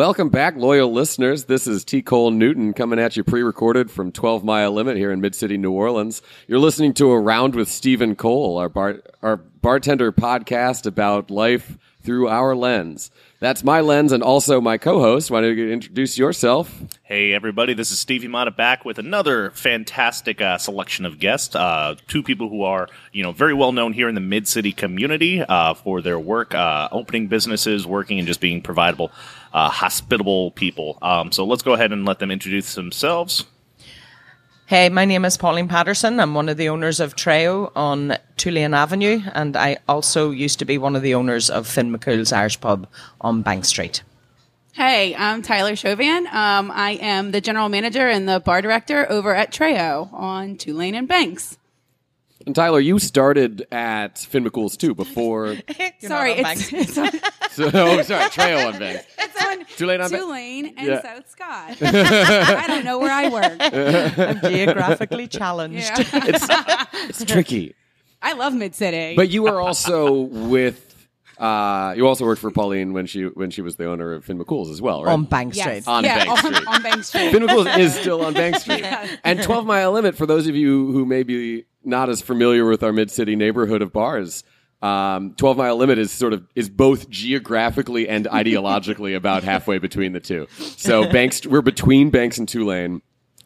Welcome back, loyal listeners. This is T. Cole Newton coming at you pre recorded from 12 Mile Limit here in Mid City, New Orleans. You're listening to A Round with Steve and Cole, our, bar- our bartender podcast about life through our lens. That's my lens and also my co host. Why don't you introduce yourself? Hey, everybody, this is Stevie Mata back with another fantastic uh, selection of guests. Uh, two people who are, you know, very well known here in the mid city community uh, for their work, uh, opening businesses, working, and just being providable, uh, hospitable people. Um, so let's go ahead and let them introduce themselves. Hey, my name is Pauline Patterson. I'm one of the owners of Treo on Tulane Avenue, and I also used to be one of the owners of Finn McCool's Irish Pub on Bank Street. Hey, I'm Tyler Chauvin. Um, I am the general manager and the bar director over at Treo on Tulane and Banks. And Tyler, you started at Finn McCool's too before. sorry, not on it's, Bank it's on, so, oh, sorry, Treo on Banks. it's on Tulane on Ba- Tulane and Yeah. South Scott. I don't know where I work. I'm geographically challenged. Yeah. It's, it's tricky. I love Mid City. But you were also with. Uh, you also worked for Pauline when she when she was the owner of Finn McCool's as well, right? On Bank yes. Street. On yeah, Bank on, Street. on Bank Street. Finn McCool's is still on Bank Street. And 12 Mile Limit, for those of you who may be not as familiar with our mid city neighborhood of bars, um, 12 Mile Limit is sort of is both geographically and ideologically about halfway between the two. So Banks, we're between Banks and Tulane.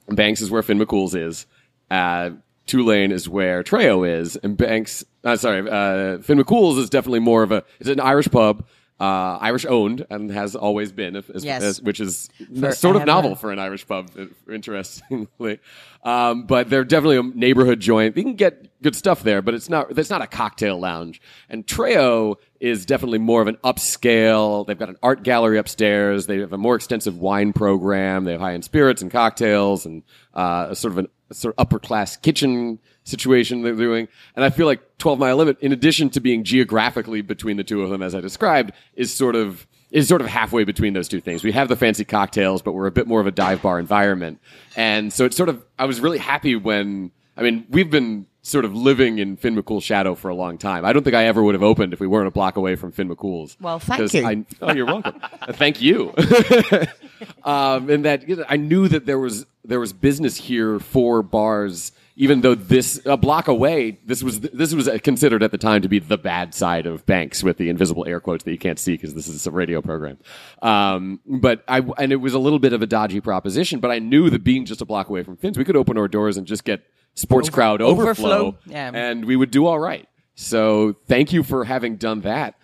Banks is where Finn McCool's is. Uh, Tulane is where Treo is, and Banks. Uh, sorry, uh, Finn McCool's is definitely more of a. It's an Irish pub, uh, Irish owned, and has always been, as, Yes. as- which is Forever. sort of novel for an Irish pub, interestingly. Um, but they're definitely a neighborhood joint. You can get good stuff there, but it's not. It's not a cocktail lounge. And Treo is definitely more of an upscale. They've got an art gallery upstairs. They have a more extensive wine program. They have high end spirits and cocktails, and uh, a sort of an sort of upper class kitchen situation they're doing. And I feel like 12 Mile Limit, in addition to being geographically between the two of them, as I described, is sort of is sort of halfway between those two things. We have the fancy cocktails, but we're a bit more of a dive bar environment. And so it's sort of I was really happy when I mean, we've been sort of living in Finn McCool's shadow for a long time. I don't think I ever would have opened if we weren't a block away from Finn McCool's. Well, thank you. I, oh, you're welcome. Uh, thank you. um, and that you know, I knew that there was there was business here for bars, even though this a block away, this was this was considered at the time to be the bad side of banks with the invisible air quotes that you can't see because this is a radio program. Um, but I and it was a little bit of a dodgy proposition, but I knew that being just a block away from Finn's, we could open our doors and just get sports crowd overflow, overflow, yeah. and we would do all right. So thank you for having done that.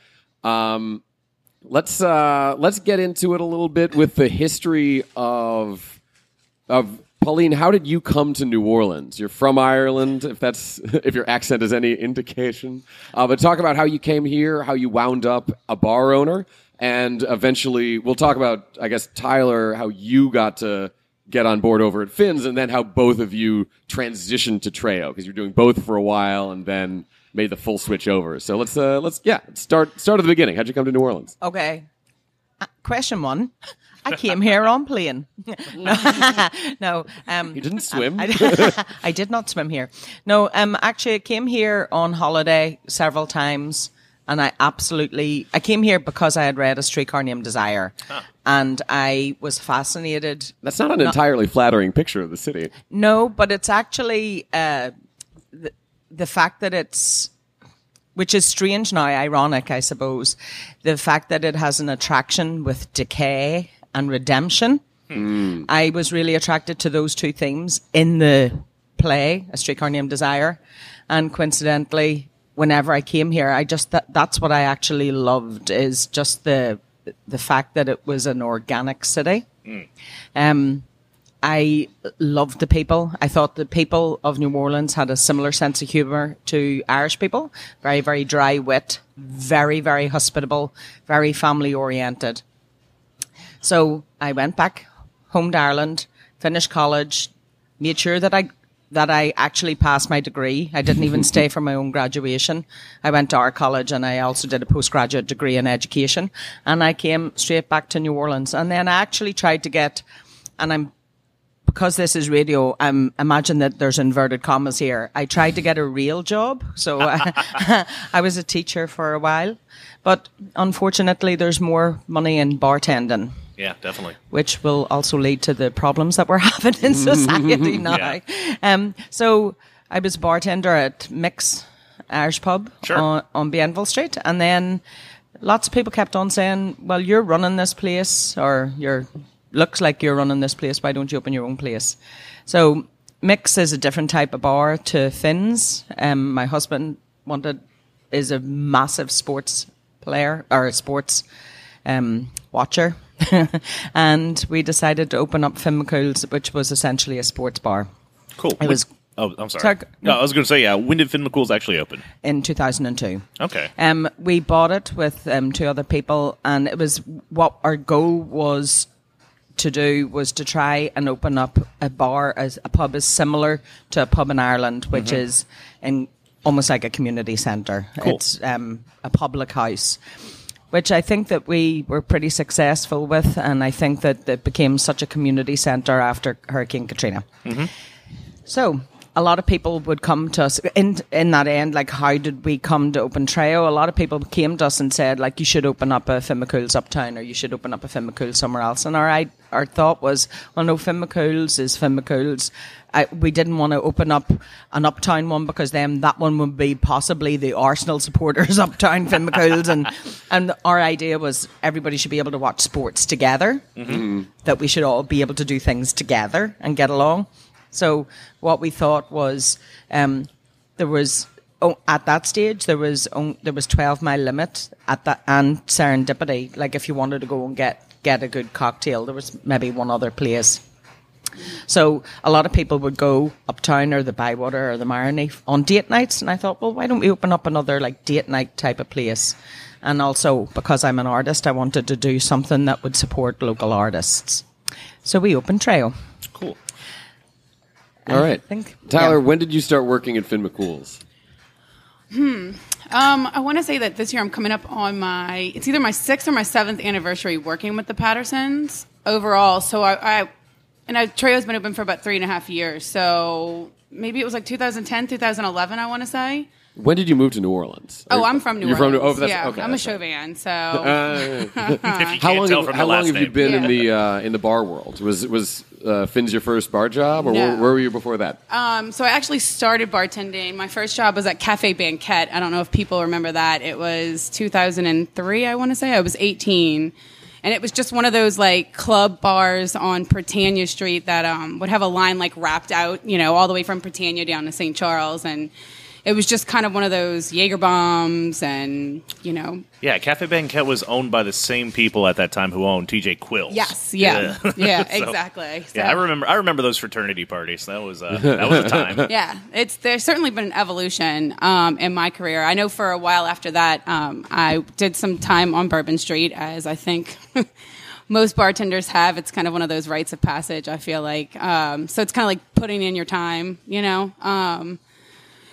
Um, let's uh, let's get into it a little bit with the history of of Pauline. How did you come to New Orleans? You're from Ireland, if that's if your accent is any indication. Uh, but talk about how you came here, how you wound up a bar owner, and eventually we'll talk about, I guess, Tyler, how you got to get on board over at Finn's, and then how both of you transitioned to Treo because you're doing both for a while, and then made the full switch over. So let's uh, let's yeah start start at the beginning. How'd you come to New Orleans? Okay. Uh, question one. I came here on plane. no, no. Um, You didn't swim. I, I did not swim here. No, um, actually, I came here on holiday several times, and I absolutely I came here because I had read a streetcar named Desire, and I was fascinated. That's not an entirely flattering picture of the city. No, but it's actually uh, the the fact that it's. Which is strange now, ironic, I suppose. The fact that it has an attraction with decay and redemption. I was really attracted to those two themes in the play, A Streetcar Named Desire. And coincidentally, whenever I came here, I just, that, that's what I actually loved is just the, the fact that it was an organic city. Um, I loved the people. I thought the people of New Orleans had a similar sense of humor to Irish people. Very, very dry wit, very, very hospitable, very family oriented. So I went back home to Ireland, finished college, made sure that I that I actually passed my degree. I didn't even stay for my own graduation. I went to our college and I also did a postgraduate degree in education. And I came straight back to New Orleans. And then I actually tried to get, and I'm because this is radio, I'm imagine that there's inverted commas here. I tried to get a real job. So I, was a teacher for a while. But unfortunately, there's more money in bartending. Yeah, definitely. which will also lead to the problems that we're having in society now. Yeah. Um, so I was bartender at Mick's Irish Pub Sure. on, on Bienville Street, and then lots of people kept on saying, "Well, you're running this place, or you're looks like you're running this place. Why don't you open your own place?" So Mick's is a different type of bar to Finn's. Um, my husband wanted is a massive sports player or a sports um, watcher, and we decided to open up Finn McCool's, which was essentially a sports bar Cool. It was- Oh, I'm sorry. Sorry, No. I was going to say, yeah. When did Finn McCool's actually open? in 2002. Okay. Um, we bought it with um, two other people, and it was what our goal was to do was to try and open up a bar as a pub is similar to a pub in Ireland, which is in almost like a community centre. Cool. It's um, a public house. Which I think that we were pretty successful with, and I think that it became such a community centre after Hurricane Katrina. Mm-hmm. So a lot of people would come to us in in that end, like how did we come to open Treo? A lot of people came to us and said, like, you should open up a Finn uptown or you should open up a Finn somewhere else. And our our thought was, well no, Finn is Finn McCool's. I, we didn't want to open up an uptown one because then that one would be possibly the Arsenal supporters uptown Finn McCool's and and our idea was everybody should be able to watch sports together that we should all be able to do things together and get along. So what we thought was um, there was oh, at that stage there was there was twelve mile limit at that and serendipity. Like if you wanted to go and get get a good cocktail, there was maybe one other place. So a lot of people would go uptown or the Bywater or the Marigny on date nights, and I thought, well, why don't we open up another like date night type of place? And also because I'm an artist, I wanted to do something that would support local artists. So we opened Treo. Cool. All right. think- Tyler, yeah. when did you start working at Finn McCool's? Um, I want to say that this year I'm coming up on my it's either my sixth or my seventh anniversary working with the Pattersons overall. So I, I and I, Treo's been open for about three and a half years. So maybe it was like 2010, 2011. I want to say. When did you move to New Orleans? Oh, Or- I'm from New You're Orleans. from New. Oh, that's, yeah, okay. I'm a that's show right. van. So Uh, If you can't how long? tell Have, from how the long last have you name. been in the uh, in the bar world? Was was uh, Finn's your first bar job, or where, No. where were you before that? Um, so I actually started bartending. My first job was at Cafe Banquette. I don't know if people remember that. It was 2003, I want to say. I was 18. And it was just one of those like club bars on Britannia Street that um, would have a line like wrapped out, you know, all the way from Britannia down to St. Charles. And it was just kind of one of those Jaeger bombs and, you know, Yeah, Cafe Banquette was owned by the same people at that time who owned TJ Quills. yes, yeah, yeah, So- exactly. Yeah, I remember. I remember those fraternity parties. That was uh, that was a time. yeah, it's there's certainly been an evolution um, in my career. I know for a while after that, um, I did some time on Bourbon Street, as I think most bartenders have. It's kind of one of those rites of passage. I feel like um, so it's kind of like putting in your time, you know. Um,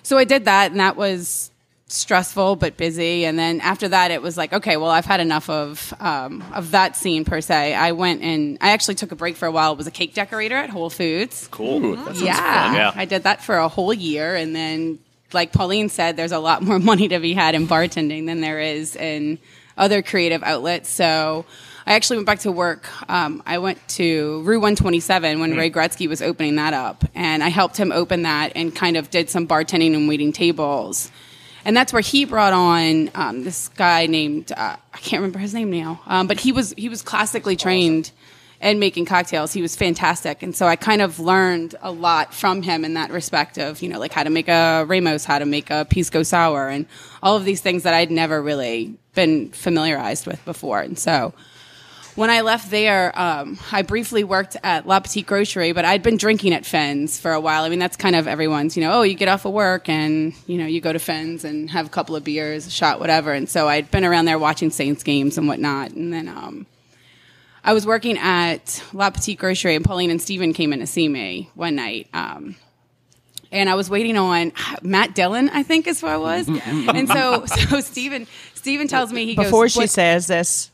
so I did that, and that was stressful but busy. And then after that, it was like, okay, well, I've had enough of um, of that scene per se. I went and I actually took a break for a while. Was a cake decorator at Whole Foods Cool. That sounds yeah. Yeah. I did that for a whole year, and then, like Pauline said, there's a lot more money to be had in bartending than there is in other creative outlets. So. I actually went back to work. Um, I went to Rue 127 when Ray Gruezke was opening that up, and I helped him open that and kind of did some bartending and waiting tables. And that's where he brought on um, this guy named uh, I can't remember his name now, um, but he was he was classically trained in making cocktails. He was fantastic, and so I kind of learned a lot from him in that respect of you know like how to make a Ramos, how to make a pisco sour, and all of these things that I'd never really been familiarized with before. And so when I left there, um, I briefly worked at La Petite Grocery, but I'd been drinking at Finn's for a while. I mean, that's kind of everyone's, you know, oh, you get off of work and, you know, you go to Finn's and have a couple of beers, a shot, whatever. And so I'd been around there watching Saints games and whatnot. And then um, I was working at La Petite Grocery, and Pauline and Steven came in to see me one night. Um, and I was waiting on Matt Dillon, I think is who I was. and so, so Steven, Steven tells me he goes, Before goes, she "What- says this,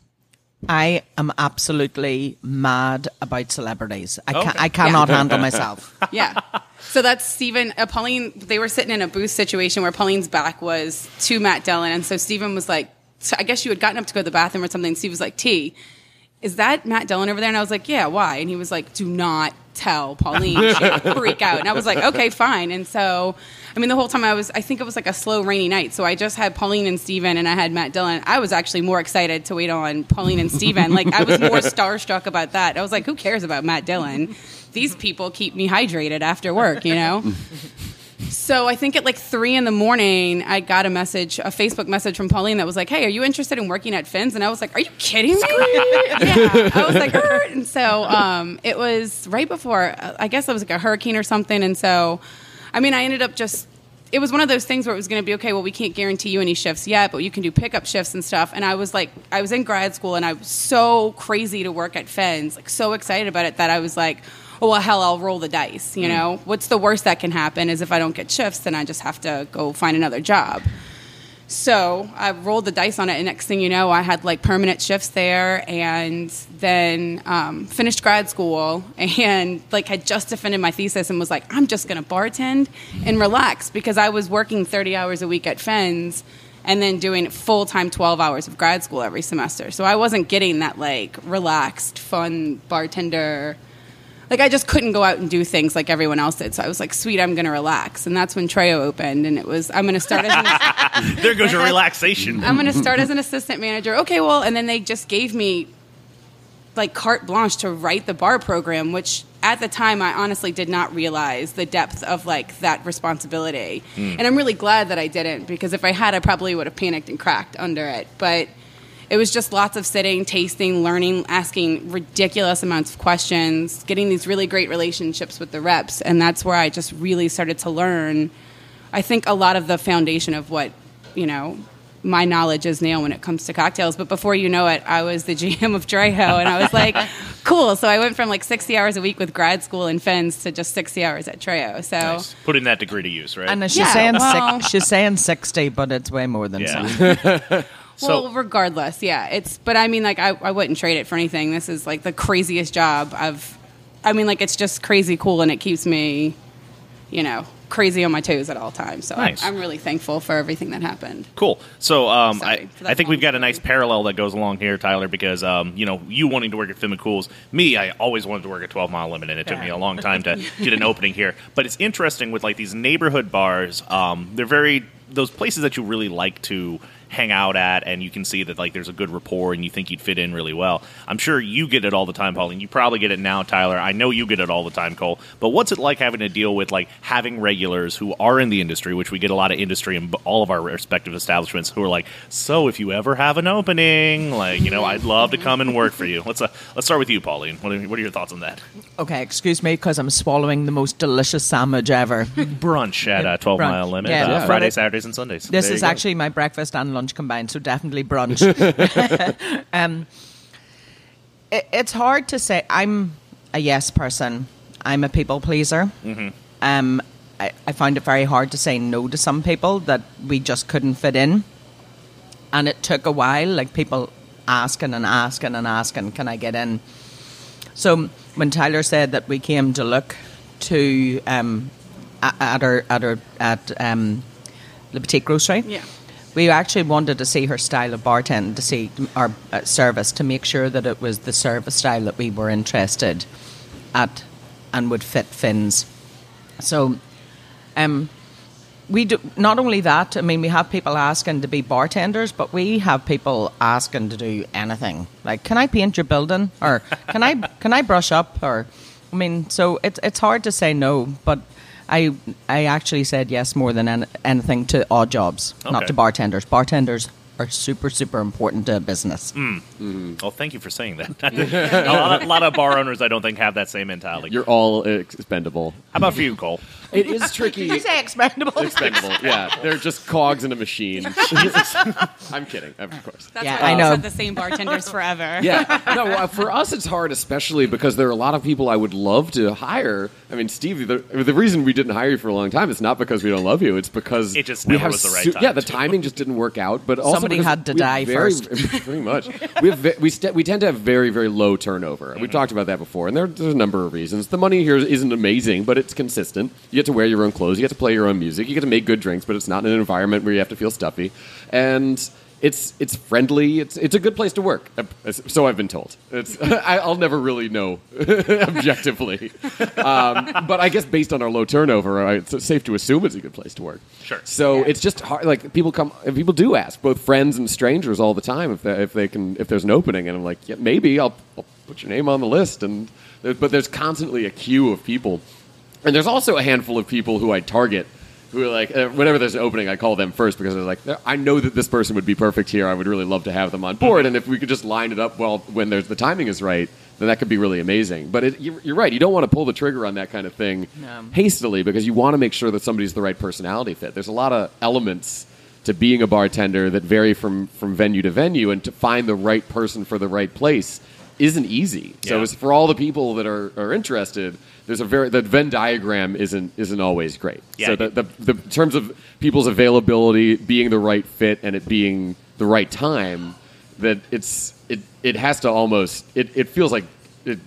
I am absolutely mad about celebrities. I, can, Okay. I cannot handle myself. yeah. So that's Stephen. Uh, Pauline, they were sitting in a booth situation where Pauline's back was to Matt Dillon. And so Stephen was like, so I guess you had gotten up to go to the bathroom or something. Steve was like, T, is that Matt Dillon over there? And I was like, yeah, why? And he was like, do not tell Pauline. She'll freak out. And I was like, okay, fine. And so, I mean, the whole time I was, I think it was like a slow, rainy night. So I just had Pauline and Steven and I had Matt Dillon. I was actually more excited to wait on Pauline and Steven. Like, I was more starstruck about that. I was like, who cares about Matt Dillon? These people keep me hydrated after work, you know? So I think at like three in the morning, I got a message, a Facebook message from Pauline that was like, "Hey, are you interested in working at Finn's?" And I was like, "Are you kidding me?" yeah, I was like, "Er," and so um, it was right before. I guess it was like a hurricane or something, and so I mean, I ended up just. It was one of those things where it was going to be okay. Well, we can't guarantee you any shifts yet, but you can do pickup shifts and stuff. And I was like, I was in grad school, and I was so crazy to work at Finn's, like so excited about it that I was like, oh well hell i'll roll the dice you know? What's the worst that can happen is if i don't get shifts then i just have to go find another job. So i rolled the dice on it and next thing you know i had like permanent shifts there and then um, finished grad school and like had just defended my thesis and was like i'm just going to bartend and relax because i was working 30 hours a week at Finn's and then doing full-time 12 hours of grad school every semester. So i wasn't getting that like relaxed fun bartender like I just couldn't go out and do things like everyone else did. So I was like, sweet, I'm going to relax. And that's when Treo opened, and it was I'm going to start as an, There goes your relaxation. I'm going to start as an assistant manager. Okay, well, and then they just gave me like carte blanche to write the bar program, which at the time I honestly did not realize the depth of like that responsibility. Hmm. And I'm really glad that I didn't because if I had, I probably would have panicked and cracked under it. But it was just lots of sitting, tasting, learning, asking ridiculous amounts of questions, getting these really great relationships with the reps, and that's where I just really started to learn. I think a lot of the foundation of what you know my knowledge is now when it comes to cocktails. But before you know it, I was the GM of Treo, and I was like, cool. So I went from like 60 hours a week with grad school and Finn's to just 60 hours at Treo. So. Nice. Putting that degree to use, right? And she's Yeah, saying well- six, she's saying sixty, but it's way more than yeah. so well, regardless, yeah, it's. But I mean, like, I, I wouldn't trade it for anything. This is like the craziest job I've. I mean, like, it's just crazy cool, and it keeps me, you know, crazy on my toes at all times. So Nice. I, I'm really thankful for everything that happened. Cool. So um, Sorry I, I think we've got a nice parallel that goes along here, Tyler, because um, you know you wanting to work at Finn McCool's. Me, I always wanted to work at Twelve Mile Limit, and it took me a long time to get an opening here. But it's interesting with like these neighborhood bars. Um, they're very those places that you really like to hang out at and you can see that like there's a good rapport and you think you'd fit in really well. I'm sure you get it all the time, Pauline. You probably get it now, Tyler. I know you get it all the time, Cole. But what's it like having to deal with like having regulars who are in the industry, which we get a lot of industry in all of our respective establishments who are like, "So if you ever have an opening, like, you know, I'd love to come and work for you." Let's uh, let's start with you, Pauline. What are, what are your thoughts on that? Okay, excuse me because I'm swallowing the most delicious sandwich ever. Brunch at uh, 12 Brunch. Mile Limit, Yeah, uh, yeah. Friday, Saturdays and Sundays. This There is actually my breakfast and lunch combined, so definitely brunch. um, it, it's hard to say. I'm a yes person. I'm a people pleaser. Um, I, I find it very hard to say no to some people that we just couldn't fit in. And it took a while, like people asking and asking and asking, can I get in? So when Tyler said that we came to look to um, at our at our at um, the boutique grocery, Yeah. We actually wanted to see her style of bartending, to see our uh, service, to make sure that it was the service style that we were interested at and would fit Finn's. So, um, we do not only that. I mean, we have people asking to be bartenders, but we have people asking to do anything. Like, can I paint your building, or can I can I brush up, or I mean, so it's it's hard to say no, but. I I actually said yes more than an, anything to odd jobs, Okay. not to bartenders. Bartenders are super super important to a business. Hmm. Mm-hmm. Well, thank you for saying that. a, lot of, a lot of bar owners, I don't think, have that same mentality. You're all expendable. How about for you, Cole? It is tricky. Did you say expendable? expendable. Yeah, they're just cogs in a machine. I'm kidding, of course. That's Yeah, why I I know. had the same bartenders forever. Yeah, no. Uh, for us, it's hard, especially because there are a lot of people I would love to hire. I mean, Steve, the, the reason we didn't hire you for a long time is not because we don't love you; it's because It just we never have was the right su- time, Yeah, the timing just didn't work out. But also Somebody had to die very, first. Pretty much, we have ve- we st- we tend to have very very low turnover. Mm-hmm. We've talked about that before, and there, there's a number of reasons. The money here isn't amazing, but it's consistent. You get to wear your own clothes, you get to play your own music, you get to make good drinks, but it's not in an environment where you have to feel stuffy, and it's it's friendly. It's it's a good place to work. Uh, So I've been told. It's I, I'll never really know objectively, um, but I guess based on our low turnover, it's safe to assume it's a good place to work. Sure. So it's just hard. Like people come, and people do ask both friends and strangers all the time if they, if they can if there's an opening, and I'm like, yeah, maybe I'll, I'll put your name on the list. And but there's constantly a queue of people, and there's also a handful of people who I target. Who are like, uh, whenever there's an opening, I call them first because they're like, I know that this person would be perfect here. I would really love to have them on board. And if we could just line it up well when there's the timing is right, then that could be really amazing. But it, you're, you're right. You don't want to pull the trigger on that kind of thing No. hastily because you want to make sure that somebody's the right personality fit. There's a lot of elements to being a bartender that vary from, from venue to venue, and to find the right person for the right place isn't easy. So it's for all the people that are, are interested. There's a very the Venn diagram isn't isn't always great. Yeah. So the, the, the in terms of people's availability, being the right fit, and it being the right time, that it's it it has to almost it, it feels like it,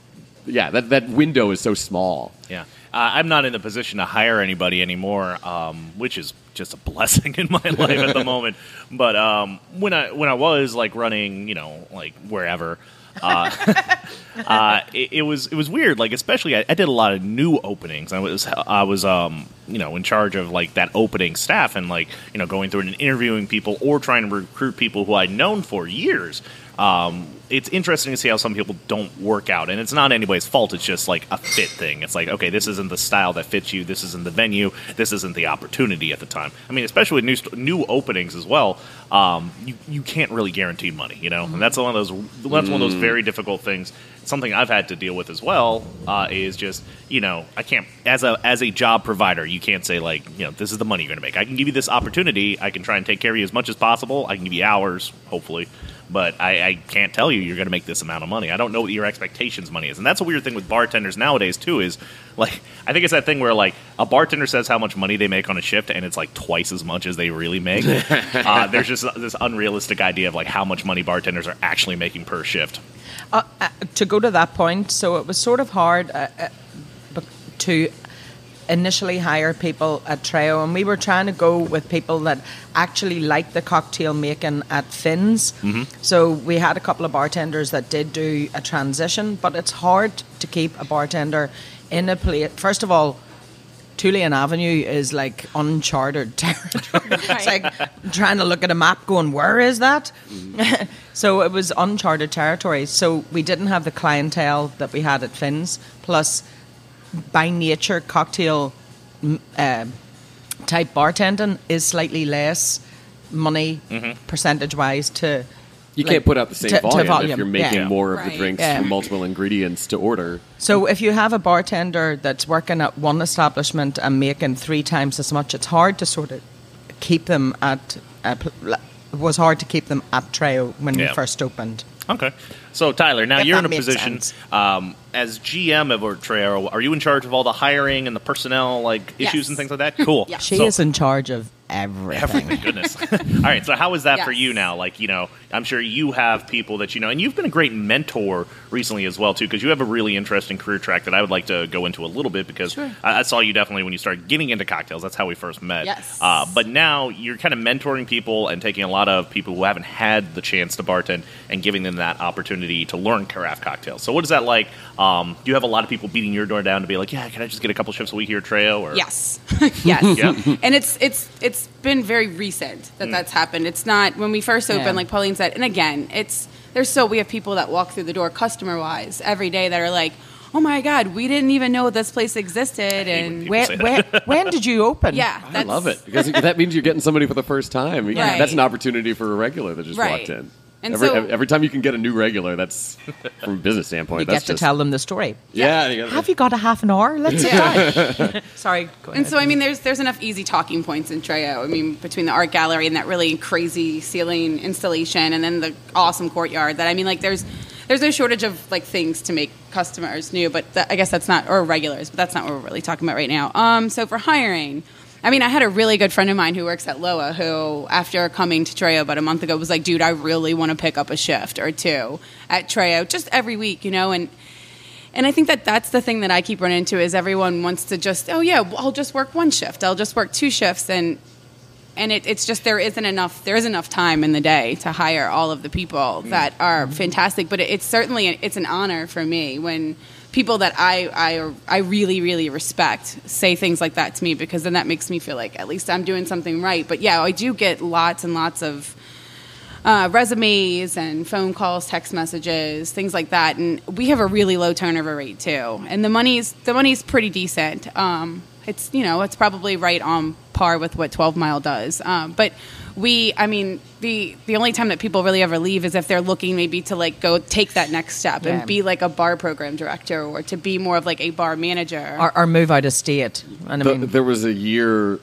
yeah that that window is so small. Yeah. Uh, I'm not in the position to hire anybody anymore, um, which is just a blessing in my life at the moment. But um, when I when I was like running, you know, like wherever, uh, uh, it, it was it was weird. Like especially, I, I did a lot of new openings. I was I was um, you know in charge of like that opening staff and like you know going through and interviewing people or trying to recruit people who I'd known for years. Um, it's interesting to see how some people don't work out, and it's not anybody's fault. It's just like a fit thing. It's like, okay, this isn't the style that fits you. This isn't the venue. This isn't the opportunity at the time. I mean, especially with new st- new openings as well. Um, you you can't really guarantee money, you know, and that's one of those that's one of those very difficult things. Something I've had to deal with as well uh, is just you know I can't as a as a job provider you can't say like you know this is the money you're going to make. I can give you this opportunity. I can try and take care of you as much as possible. I can give you hours, hopefully but I, I can't tell you you're going to make this amount of money. I don't know what your expectations money is, and that's a weird thing with bartenders nowadays too. Is like I think it's that thing where like a bartender says how much money they make on a shift, and it's like twice as much as they really make. uh, there's just this unrealistic idea of like how much money bartenders are actually making per shift. Uh, uh, to go to that point, so it was sort of hard uh, uh, to initially hire people at Treo, and we were trying to go with people that actually liked the cocktail making at Finn's. Mm-hmm. So we had a couple of bartenders that did do a transition, but it's hard to keep a bartender in a place. First of all, Tulane Avenue is like uncharted territory. it's like trying to look at a map going, where is that? Mm-hmm. so it was uncharted territory. So we didn't have the clientele that we had at Finn's. Plus, by nature, cocktail uh, type bartending is slightly less money percentage wise to. You like, can't put out the same to- to volume, if you're making yeah. more of Right. the drinks Yeah. from multiple ingredients to order. So if you have a bartender that's working at one establishment and making three times as much, it's hard to sort of keep them at. Uh, it was hard to keep them at Treo when Yeah. we first opened. Okay, so Tyler, now If you're in a position um, as GM of Ortreo. Are you in charge of all the hiring and the personnel like issues Yes. and things like that? Cool. Yeah. She So- is in charge of everything. Everything, goodness. All right, so how is that for you now? Like, you know, I'm sure you have people that you know, and you've been a great mentor recently as well, too, because you have a really interesting career track that I would like to go into a little bit because Sure. I, I saw you definitely when you started getting into cocktails. That's how we first met. Yes. Uh, but now you're kind of mentoring people and taking a lot of people who haven't had the chance to bartend and giving them that opportunity to learn craft cocktails. So, what is that like? Um, do you have a lot of people beating your door down to be like, yeah, can I just get a couple shifts a week here at Treo? Or Yes, yes, Yeah. and it's it's it's been very recent that that's happened. It's not when we first opened, Yeah. like Pauline said. And again, it's there's so we have people that walk through the door customer wise every day that are like, oh my god, we didn't even know this place existed, and people Where, say that. where, when did you open? yeah, I love it because that means you're getting somebody for the first time. Yeah, Right. That's an opportunity for a regular that just Right. walked in. And every, so- every time you can get a new regular, that's from a business standpoint. You that's get to just, tell them the story. Yeah, you Have you got a half an hour? Let's yeah. Sorry. Go And so, I mean, there's there's enough easy talking points in Treo. I mean, between the art gallery and that really crazy ceiling installation, and then the awesome courtyard. That I mean, like, there's there's no shortage of like things to make customers new. But that, I guess that's not or regulars. But that's not what we're really talking about right now. Um, so for hiring. I mean, I had a really good friend of mine who works at Loa who, after coming to Treo about a month ago, was like, dude, I really want to pick up a shift or two at Treo just every week, you know? And and I think that that's the thing that I keep running into is everyone wants to just, oh yeah, I'll just work one shift, I'll just work two shifts, and and it, it's just there isn't enough there is enough time in the day to hire all of the people that mm. are fantastic. But it, it's certainly it's an honor for me when people that I, I I really really respect say things like that to me because then that makes me feel like at least I'm doing something right. But yeah, I do get lots and lots of uh, resumes and phone calls, text messages, things like that, and we have a really low turnover rate too. And the money's the money's pretty decent. Um, it's you know it's probably right on par with what 12 Mile does, um, but we I mean the the only time that people really ever leave is if they're looking maybe to like go take that next step Yeah. and be like a bar program director or to be more of like a bar manager. our, or move out of state. And I The- mean, there was a year,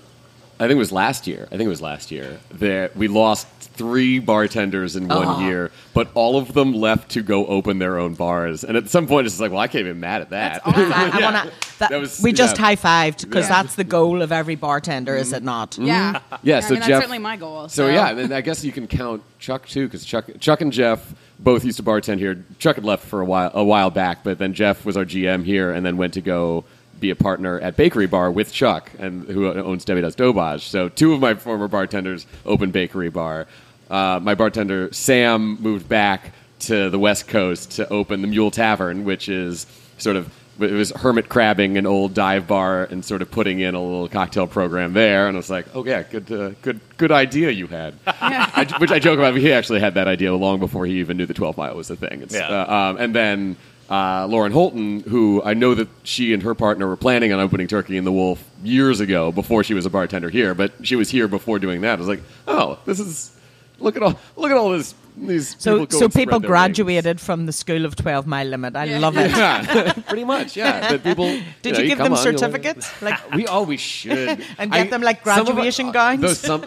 I think it was last year. I think it was last year that we lost three bartenders in one Oh. year, but all of them left to go open their own bars. And at some point, it's just like, well, I can't be mad at that. I, I wanna, that, That was- we just yeah. high fived because Yeah. that's the goal of every bartender, is mm-hmm. it not? Mm-hmm. yeah, Yeah, I so mean, that's Jeff- certainly my goal. So yeah, and I guess you can count Chuck too, because Chuck, Chuck and Jeff both used to bartend here. Chuck had left for a while, a while back, but then Jeff was our GM here, and then went to go be a partner at Bakery Bar with Chuck, and who owns Debbie Does Doberge. So two of my former bartenders opened Bakery Bar. Uh, my bartender Sam moved back to the West Coast to open the Mule Tavern, which is sort of it was hermit crabbing an old dive bar and sort of putting in a little cocktail program there. And I was like, oh yeah, good, uh, good, good idea you had. I, which I joke about. He actually had that idea long before he even knew the 12 mile was a thing. It's, Yeah. uh, um, and then uh, Lauren Holton, who I know that she and her partner were planning on opening Turkey and the Wolf years ago before she was a bartender here, but she was here before doing that. I was like, oh, this is look at all look at all this. These So, people so people their graduated from the school of 12 mile limit. I Yeah. love it. Yeah, pretty much. Yeah, but people. Did know, you give them on, certificates? Like, we always should And get them, like, some our- graduation gowns? Those, some,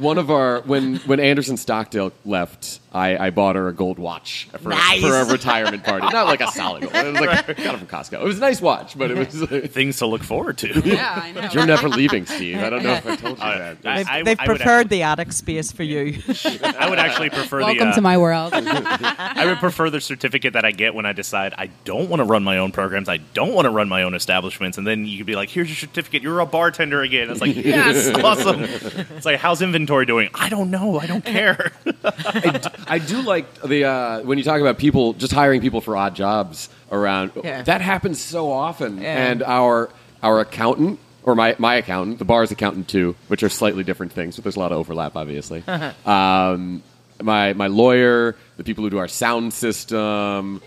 one of our when when Anderson Stockdale left, I, I bought her a gold watch for, Nice. for a retirement party. Not like a solid gold. It was like got it from Costco. It was a nice watch, but it was. Like, Things to look forward to. yeah, I know. You're never leaving, Steve. I don't know if I told you Uh, that. I- they've, I- they've I would preferred the attic space for you. I would actually prefer the. Welcome uh, to my world. I would prefer the certificate that I get when I decide I don't want to run my own programs. I don't want to run my own establishments, and then you could be like, "Here's your certificate. You're a bartender again." It's like, yes, awesome. It's like, how's inventory doing? I don't know. I don't care. I do like the uh, when you talk about people just hiring people for odd jobs around. Yeah. That happens so often, Yeah. and our our accountant or my my accountant, the bar's accountant too, which are slightly different things, but there's a lot of overlap, obviously. um, my my lawyer, the people who do our sound system.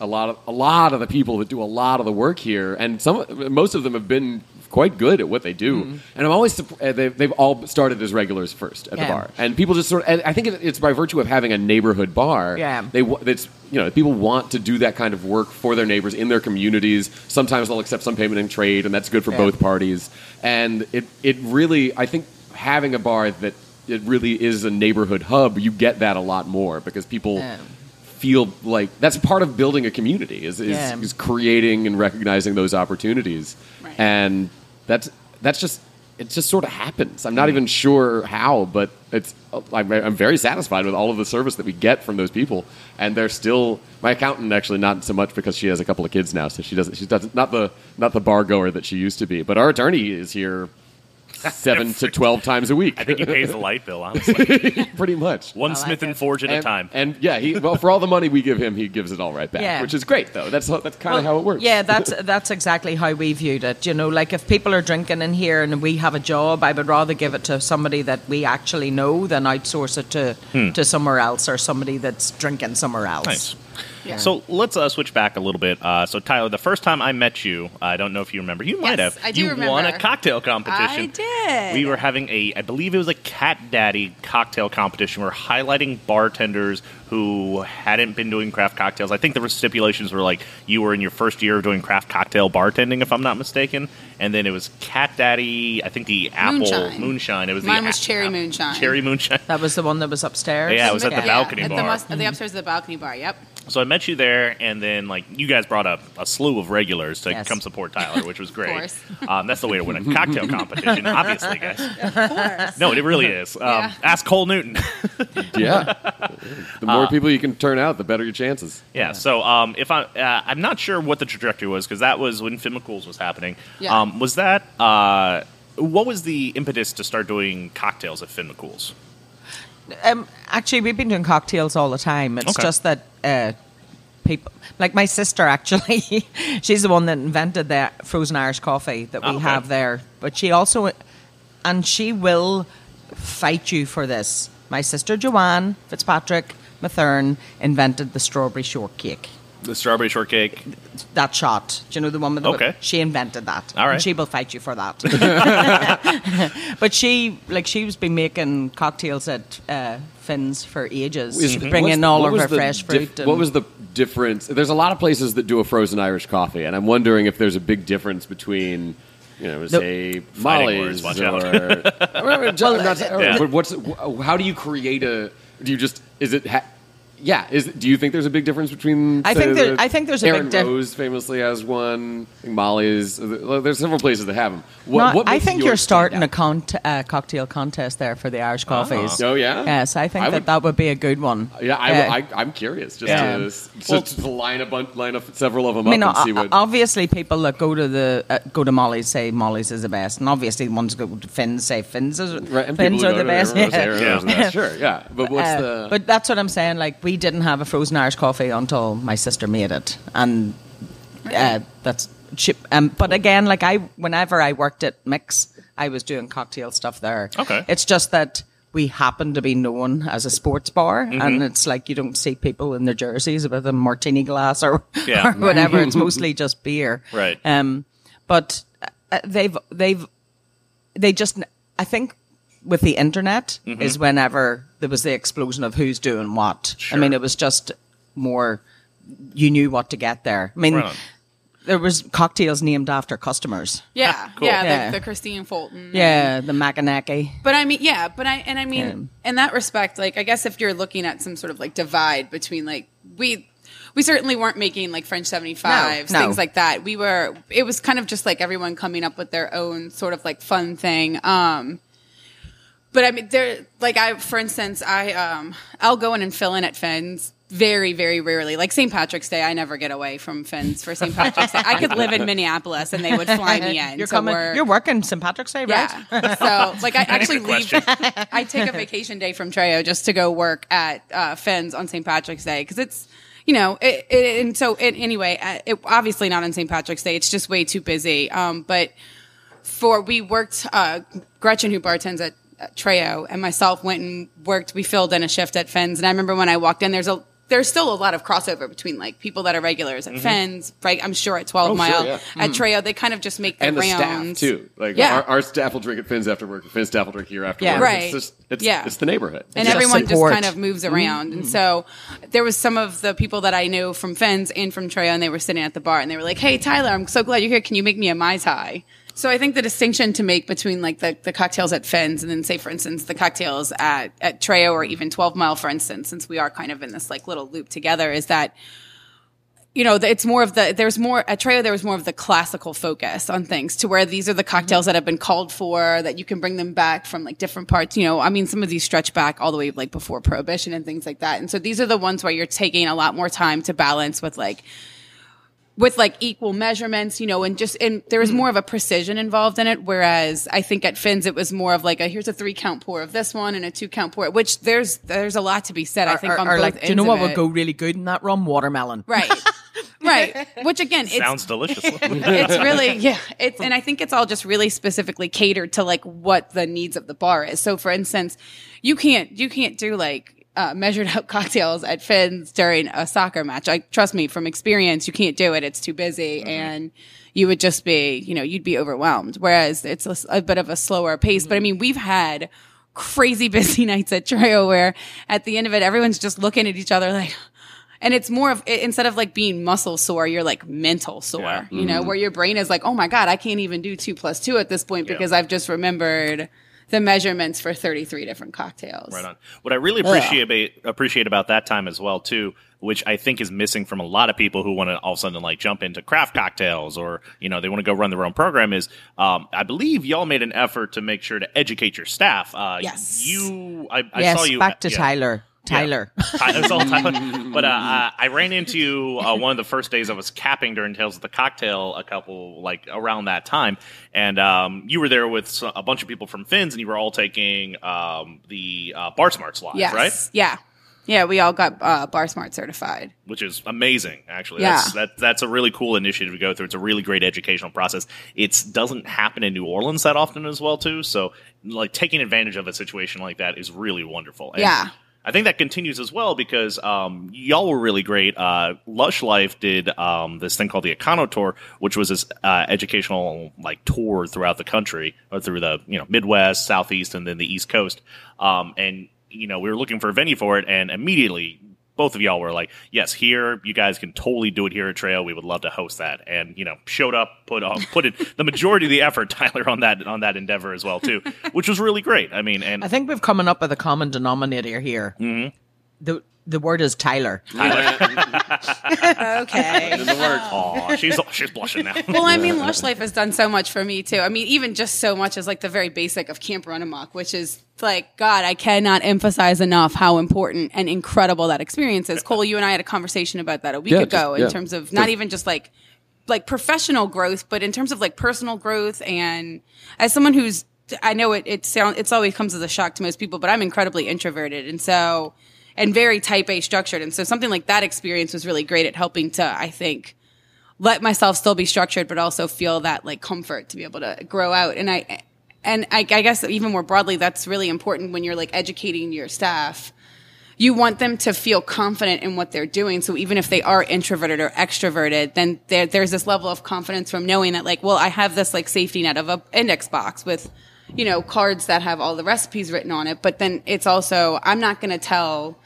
a lot of a lot of the people that do a lot of the work here, and some most of them have been quite good at what they do. And I'm always uh, they've, they've all started as regulars first at the bar, and people just sort of. And I think it's by virtue of having a neighborhood bar. Yeah. they it's you know people want to do that kind of work for their neighbors in their communities. Sometimes they'll accept some payment in trade, and that's good for Yeah. both parties. And it it really I think having a bar that it really is a neighborhood hub, you get that a lot more because people. Yeah. Feel like that's part of building a community is, is, Yeah. is creating and recognizing those opportunities, Right. and that's that's just it just sort of happens. I'm not mm-hmm. even sure how, but it's I'm, I'm very satisfied with all of the service that we get from those people, and they're still my accountant actually not so much because she has a couple of kids now, so she doesn't she doesn't not the not the bar goer that she used to be, but our attorney is here seven to twelve times a week, I think he pays the light bill, honestly. pretty much. One like Smith and. Forge at and, a time. and yeah, he well for all the money we give him, he gives it all right back, Yeah. which is great though. That's that's kind of Well, how it works. Yeah, that's that's exactly how we viewed it. You know, like if people are drinking in here and we have a job, I would rather give it to somebody that we actually know than outsource it to Hmm. to somewhere else or somebody that's drinking somewhere else. Nice. Yeah. So let's uh, switch back a little bit. Uh, so Tyler, the first time I met you, I don't know if you remember. You might Yes, have. I do you remember. won a cocktail competition. I did. We were having a, I believe it was a Cat Daddy cocktail competition. We are highlighting bartenders who hadn't been doing craft cocktails. I think the stipulations were like you were in your first year of doing craft cocktail bartending, if I'm not mistaken. And then it was Cat Daddy. I think the apple Moonshine. moonshine. It was Mine the was a- cherry a- moonshine. Cherry moonshine. That was the one that was upstairs. Yeah, it was at the Yeah, balcony at bar. The, mus- at the upstairs of the balcony bar. Yep. So I met you there, and then like you guys brought up a slew of regulars to Yes. come support Tyler, which was great. course. Um, that's the way to win a cocktail competition, obviously, guys. Of course. No, it really is. Um, Yeah. Ask Cole Newton. yeah. The Uh, more people you can turn out, the better your chances. yeah. So um, if I, uh, I'm not sure what the trajectory was because that was when Finn McCool's was happening. Yeah. Um, was that uh, what was the impetus to start doing cocktails at Finn McCool's? Um, actually, we've been doing cocktails all the time. It's Okay. just that uh, people, like my sister, actually, she's the one that invented the frozen Irish coffee that we Oh, okay. have there. But she also, and she will fight you for this. My sister Joanne Fitzpatrick Mathern invented the strawberry shortcake. The strawberry shortcake. That shot, do you know the one with the? Okay. She invented that. All right. And she will fight you for that. but she, like, she's been making cocktails at uh, Finn's for ages, Is- bringing what's- all what of was her the fresh dif- fruit. and- what was the difference? There's a lot of places that do a frozen Irish coffee, and I'm wondering if there's a big difference between. You know, say Fighting Molly's words, watch or, out. Well, I'm not- Yeah. what's how do you create a? Do you just is it? Ha- yeah, is do you think there's a big difference between? I think there- the- I think there's a big Aaron dif- Rose famously has one. I think Molly's. There's several places that have them. What, No, what I think you're starting a con- uh, cocktail contest there for the Irish coffees. Oh, yeah? Yes, I think I that would- that would be a good one. Yeah, I, Uh, I, I'm curious just Yeah. to, just Well- to line a bunch, line up several of them I mean, up and see what. obviously, people that go to the uh, go to Molly's say Molly's is the best, and obviously, the ones go to Finn's say Finn's is Right, Finn's are the best. Rose, Yeah. Rose, Yeah. Sure, yeah. But what's Uh, the? But that's what I'm saying. Like we didn't have a frozen Irish coffee until my sister made it, and uh, that's chip. Um, but again, like I, whenever I worked at Mick's, I was doing cocktail stuff there. Okay. it's just that we happen to be known as a sports bar, Mm-hmm. and it's like you don't see people in their jerseys with a martini glass or, Yeah. or whatever. it's mostly just beer. Right. Um, but uh, they've they've they just I think with the internet Mm-hmm. is whenever there was the explosion of who's doing what. I mean, it was just more you knew what to get there. I mean, Right there was cocktails named after customers. Yeah, Cool. yeah, Yeah. The, the Christine Fulton. Yeah, the Maganaki. But I mean, yeah, but I and I mean, Yeah. in that respect, like I guess if you're looking at some sort of like divide between like we. We certainly weren't making like French 75s, No, no. things like that. We were, it was kind of just like everyone coming up with their own sort of like fun thing. Um, but I mean, there, like I, for instance, I, um, I'll go in and fill in at Finn's very, very rarely. Like St. Patrick's Day, I never get away from Finn's for St. Patrick's Day. I could live in Minneapolis and they would fly me in. You're to coming. work. You're working St. Patrick's Day, right? Yeah. so, like, I actually leave. I take a vacation day from Treo just to go work at uh, Finn's on St. Patrick's Day because it's, you know, it, it, and so it, anyway, uh, it, obviously not on St. Patrick's Day. It's just way too busy. Um, but for we worked, uh, Gretchen who bartends at, at Treo and myself went and worked. We filled in a shift at Finn's, and I remember when I walked in, there's a there's still a lot of crossover between like people that are regulars at mm-hmm. Finn's, right? I'm sure at 12 Oh, sure, Mile, yeah. at mm. Treo, they kind of just make the and the staff rounds too. Like Yeah. our, our staff will drink at Finn's after work. Finn's staff will drink here after Yeah. work. Right. It's just it's, Yeah. it's the neighborhood. and Just everyone just kind of moves mm-hmm. around. And so there was some of the people that I knew from Finn's and from Treo, and they were sitting at the bar, and they were like, "Hey, Tyler, I'm so glad you're here. Can you make me a mai tai?" So I think the distinction to make between like the, the cocktails at Finn's and then say, for instance, the cocktails at at Treo or even Twelve Mile, for instance, since we are kind of in this like little loop together, is that you know, it's more of the, there's more, at Treo, there was more of the classical focus on things to where these are the cocktails that have been called for, that you can bring them back from like different parts. You know, I mean, some of these stretch back all the way like before prohibition and things like that. And so these are the ones where you're taking a lot more time to balance with like, with like equal measurements, you know, and just, and there was hmm. more of a precision involved in it. Whereas I think at Finn's, it was more of like a, here's a three count pour of this one and a two count pour, which there's, there's a lot to be said, I think, or, on or both like, do you know what would go really good in that rum? Watermelon. Right. right. Which again, it's, Sounds delicious. it's really yeah it's and i think it's all just really specifically catered to like what the needs of the bar is so for instance you can't you can't do like uh, measured out cocktails at Finn's during a soccer match. I trust me from experience, you can't do it. It's too busy, mm-hmm. and you would just be, you know, you'd be overwhelmed. Whereas it's a, a bit of a slower pace. But I mm-hmm. mean, we've had crazy busy nights at Treo where at the end of it, everyone's just looking at each other like, and it's more of instead of like being muscle sore, you're like mental sore, Yeah. you know, mm-hmm. where your brain is like, oh my god, I can't even do two plus two at this point Yeah. because I've just remembered the measurements for 33 different cocktails. Right on. What I really appreciate appreciate about that time as well too, which I think is missing from a lot of people who want to all of a sudden like jump into craft cocktails or you know they want to go run their own program is um, I believe y'all made an effort to make sure to educate your staff. Uh, Yes. You I, I yes, saw you back to yeah. Tyler. Tyler. Ty- was all Tyler. But uh, I ran into uh, one of the first days I was capping during Tales of the Cocktail a couple like around that time, and um, you were there with a bunch of people from Finn's and you were all taking um, the uh, Bar Smart slides, Yes. right? Yeah. Yeah, we all got uh, Bar Smart certified. Which is amazing, actually. Yeah. That's, that, that's a really cool initiative to go through. It's a really great educational process. It doesn't happen in New Orleans that often as well, too. So, like, taking advantage of a situation like that is really wonderful. And Yeah. I think that continues as well because um, y'all were really great. Uh, Lush Life did um, this thing called the Econo Tour, which was this uh, educational like tour throughout the country, or through the you know Midwest, Southeast, and then the East Coast. Um, and you know we were looking for a venue for it, and immediately both of y'all were like, "Yes, here you guys can totally do it here at Treo. We would love to host that." And you know showed up, put on, put in the majority of the effort, Tyler, on that on that endeavor as well too, which was really great. I mean, and I think we've coming up with a common denominator here. Mm-hmm. The the word is Tyler. Okay. The word. Aw, she's she's blushing now. well, I mean, Lush Life has done so much for me too. I mean, even just so much as like the very basic of Camp Runamok, which is like, God, I cannot emphasize enough how important and incredible that experience is. Cole, you and I had a conversation about that a week Yeah, ago just- in yeah. terms of not even just like like professional growth, but in terms of like personal growth. And as someone who's, I know it it sound it's always comes as a shock to most people, but I'm incredibly introverted, and so and very type A structured, and so something like that experience was really great at helping to, I think let myself still be structured, but also feel that like comfort to be able to grow out. And I, and I, I guess even more broadly, that's really important when you're like educating your staff. You want them to feel confident in what they're doing. So even if they are introverted or extroverted, then there, there's this level of confidence from knowing that like, well, I have this like safety net of a index box with, you know, cards that have all the recipes written on it. But then it's also, I'm not going to tell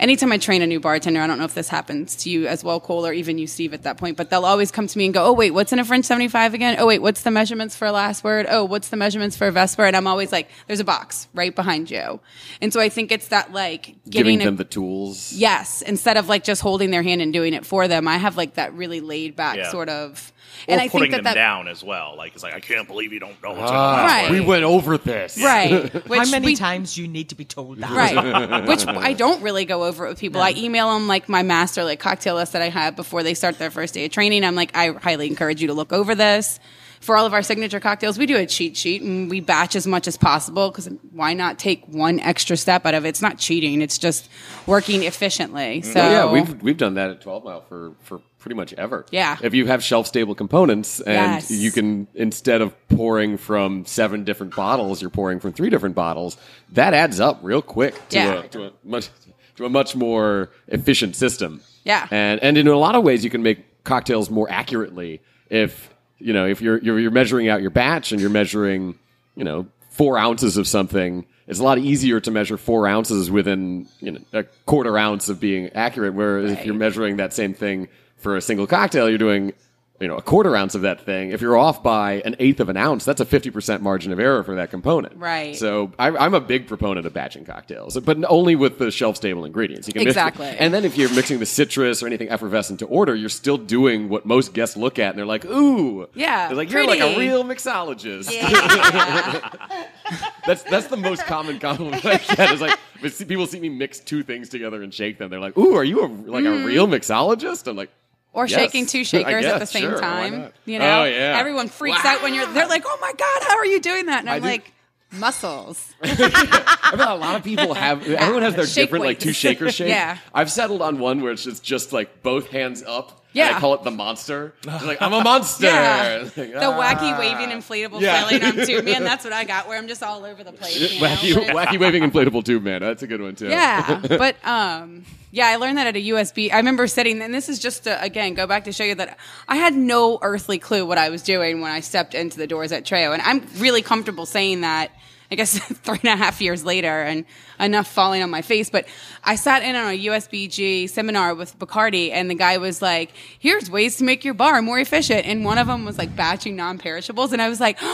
anytime I train a new bartender, I don't know if this happens to you as well, Cole, or even you, Steve, at that point, but they'll always come to me and go, Oh, wait, what's in a French 75 again? Oh, wait, what's the measurements for a last word? Oh, what's the measurements for a Vesper? And I'm always like, there's a box right behind you. And so I think it's that like Giving them a, the tools. yes, instead of like just holding their hand and doing it for them, I have like that really laid back Yeah. sort of, or and I putting think that them that, down as well. Like it's like I can't believe you don't know what's Ah, in Right. We went over this. right. How many we- times do you need to be told that? Right. Which I don't really go over it with people. I email them like my master like cocktail list that I have before they start their first day of training. I'm like, I highly encourage you to look over this. For all of our signature cocktails, we do a cheat sheet and we batch as much as possible because why not take one extra step out of it? It's not cheating; it's just working efficiently. So yeah, we've we've done that at 12 Mile for for pretty much ever. Yeah. If you have shelf stable components and Yes. you can instead of pouring from seven different bottles, you're pouring from three different bottles, that adds up real quick to Yeah. a to a much to a much more efficient system. Yeah. And and in a lot of ways you can make cocktails more accurately if you know if you're you're, you're measuring out your batch and you're measuring you know four ounces of something it's a lot easier to measure four ounces within you know a quarter ounce of being accurate whereas if you're measuring that same thing for a single cocktail you're doing you know a quarter ounce of that thing if you're off by an eighth of an ounce that's a 50% margin of error for that component Right. so I, i'm a big proponent of batching cocktails but only with the shelf stable ingredients you can mix- Exactly. and then if you're mixing the citrus or anything effervescent to order, you're still doing what most guests look at and they're like, ooh. Yeah, They're like, you're like a real mixologist. that's that's the most common compliment I get. Is like people see me mix two things together and shake them, they're like, ooh, are you a, like a mm-hmm. real mixologist? I'm like, or Yes. shaking two I shakers at the same sure, time. You know, Oh, yeah. everyone freaks out when you're. They're like, "Oh my god, how are you doing that?" And I'm do- like, "Muscles." I bet a lot of people have. Everyone has their Shake different like two shaker shake. Yeah. I've settled on one where it's just, just like both hands up. Yeah. I call it the monster. It's like I'm a monster. Yeah. Like, the ah. wacky waving inflatable Yeah. flailing arm tube, man. That's what I got. Where I'm just all over the place. Wacky, wacky waving inflatable tube man. That's a good one too. Yeah, but um, yeah, I learned that at a USBG. I remember sitting, and this is just to, again go back to show you that I had no earthly clue what I was doing when I stepped into the doors at Treo, and I'm really comfortable saying that. I guess three and a half years later, and enough falling on my face. But I sat in on a USBG seminar with Bacardi, and the guy was like, "Here's ways to make your bar more efficient." And one of them was like batching non-perishables, and I was like.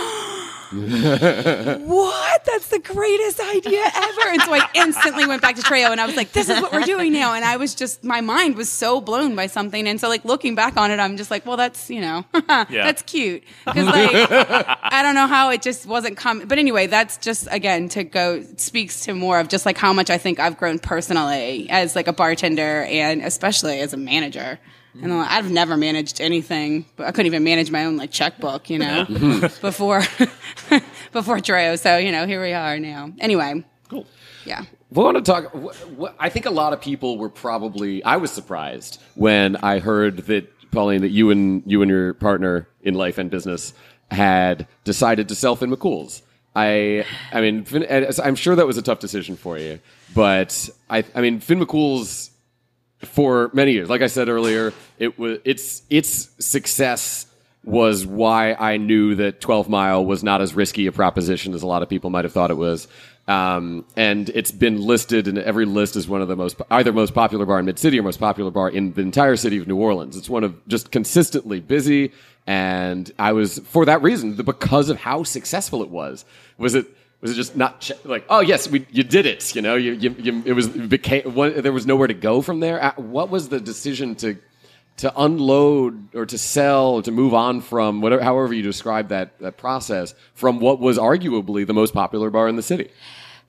Oh, what? That's the greatest idea ever. And so I instantly went back to Treo and I was like, this is what we're doing now. And I was just, my mind was so blown by something. And so, like, looking back on it, I'm just like, well, that's, you know, that's cute. Because, like, I don't know how it just wasn't coming. But anyway, that's just, again, to go, speaks to more of just like how much I think I've grown personally as like a bartender and especially as a manager. And uh, I've never managed anything, but I couldn't even manage my own like checkbook, you know, mm-hmm. before before Treo. So you know, here we are now. Anyway, Cool. yeah. We want to talk. Wh- wh- I think a lot of people were probably. I was surprised when I heard that Pauline, that you and you and your partner in life and business had decided to sell Finn McCool's. I, I mean, Finn, I'm sure that was a tough decision for you, but I, I mean, Finn McCool's for many years. Like I said earlier, it was its its success was why I knew that 12 Mile was not as risky a proposition as a lot of people might have thought it was. Um, and it's been listed in every list as one of the most either most popular bar in Mid City or most popular bar in the entire city of New Orleans. It's one of just consistently busy, and I was for that reason the, because of how successful it was. Was it? Was it just not ch- like, oh yes, we you did it? You know, you, you, you it was it became one, there was nowhere to go from there. Uh, What was the decision to to unload or to sell or to move on from whatever, however you describe that that process from what was arguably the most popular bar in the city?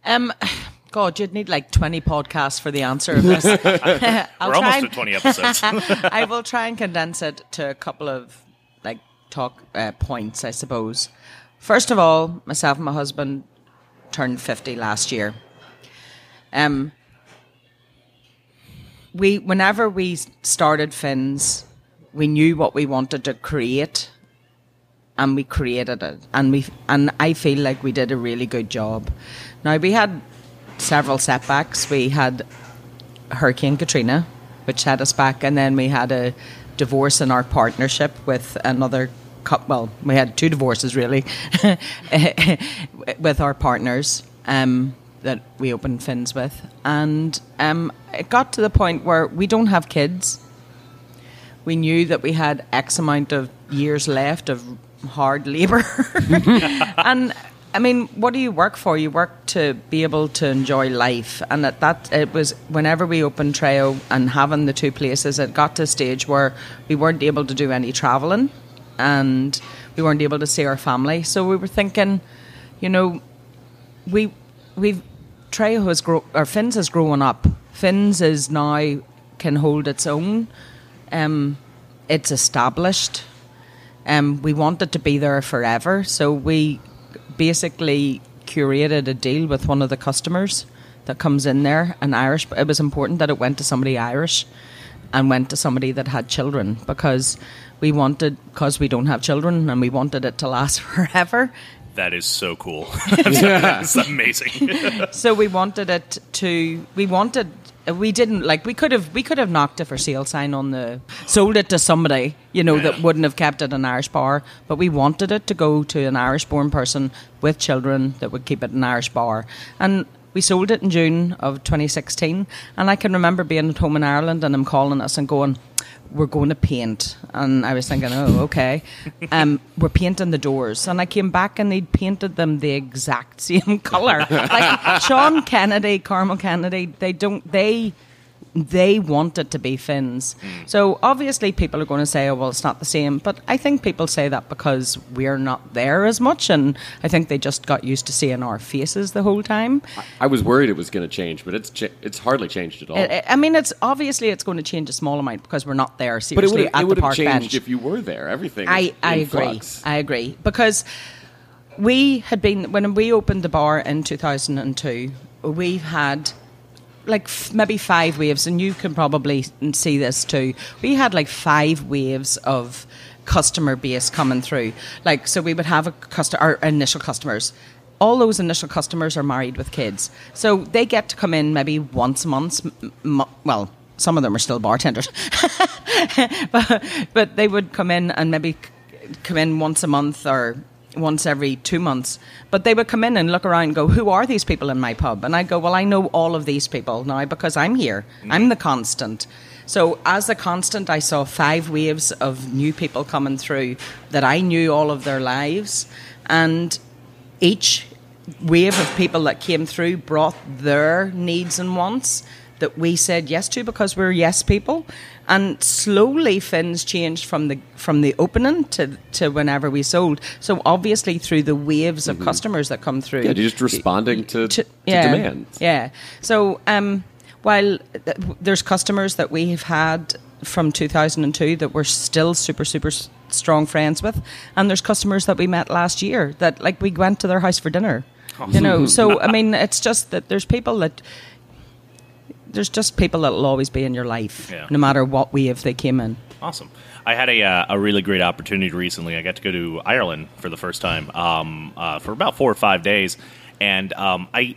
Um, God, you'd need like 20 podcasts for the answer of this. I'll We're try almost and- at 20 episodes. I will try and condense it to a couple of like talk uh, points, I suppose. First of all, myself and my husband turned 50 last year. Um, we, whenever we started Finn's, we knew what we wanted to create and we created it and we and I feel like we did a really good job. Now we had several setbacks. We had Hurricane Katrina, which had us back, and then we had a divorce in our partnership with another. Well, we had two divorces really, with our partners um, that we opened Finn's with, and um, it got to the point where we don't have kids. We knew that we had X amount of years left of hard labour, and I mean, what do you work for? You work to be able to enjoy life, and at that it was whenever we opened Treo and having the two places, it got to a stage where we weren't able to do any travelling, and we weren't able to see our family. So we were thinking, you know, we we've Treo has grown or Finn's has grown up. Finn's is now can hold its own. Um, it's established. Um, we wanted to be there forever, so we basically curated a deal with one of the customers that comes in there, an Irish. It was important that it went to somebody Irish and went to somebody that had children because we wanted, because we don't have children, and we wanted it to last forever. that is so cool. That's amazing. so we wanted it to we wanted we didn't like we could have we could have knocked a for sale sign on the sold it to somebody you know that wouldn't have kept it an irish bar but we wanted it to go to an irish born person with children that would keep it an irish bar and we sold it in june of 2016 and i can remember being at home in ireland and them calling us and going we're going to paint. And I was thinking, oh, okay. Um, we're painting the doors. And I came back and they'd painted them the exact same colour. like Sean Kennedy, Carmel Kennedy, they don't, they, they want it to be Finn's. Mm. So obviously people are going to say, oh, well, it's not the same. But I think people say that because we're not there as much. And I think they just got used to seeing our faces the whole time. I was worried it was going to change, but it's cha- it's hardly changed at all. I, I mean, it's obviously it's going to change a small amount because we're not there but it seriously would at it the have park changed bench. if you were there. Everything. I, is I in agree. flux. I agree because we had been when we opened the bar in 2002. We've had like f- maybe five waves, and you can probably see this too. We had like five waves of customer base coming through. Like so, we would have a customer, our initial customers. All those initial customers are married with kids, so they get to come in maybe once a month. m- well, some of them are still bartenders, but, but they would come in and maybe come in once a month or once every two months. But they would come in and look around and go, Who are these people in my pub? And I'd go, Well, I know all of these people now because I'm here. I'm mm. the constant. So, as a constant, I saw five waves of new people coming through that I knew all of their lives. And each wave of people that came through brought their needs and wants that we said yes to because we're yes people. And slowly Finn's changed from the from the opening to to whenever we sold. So obviously through the waves of customers that come through. Yeah, you're just responding to, to, yeah, demand. Yeah. So um, while th- there's customers that we have had from 2002 that we're still super super s- strong friends with, and there's customers that we met last year that like we went to their house for dinner. You know, so I mean, it's just that there's people that there's just people that will always be in your life, Yeah. no matter what wave they came in. Awesome. I had a, uh, a really great opportunity recently. I got to go to Ireland for the first time um, uh, for about four or five days. And um, I,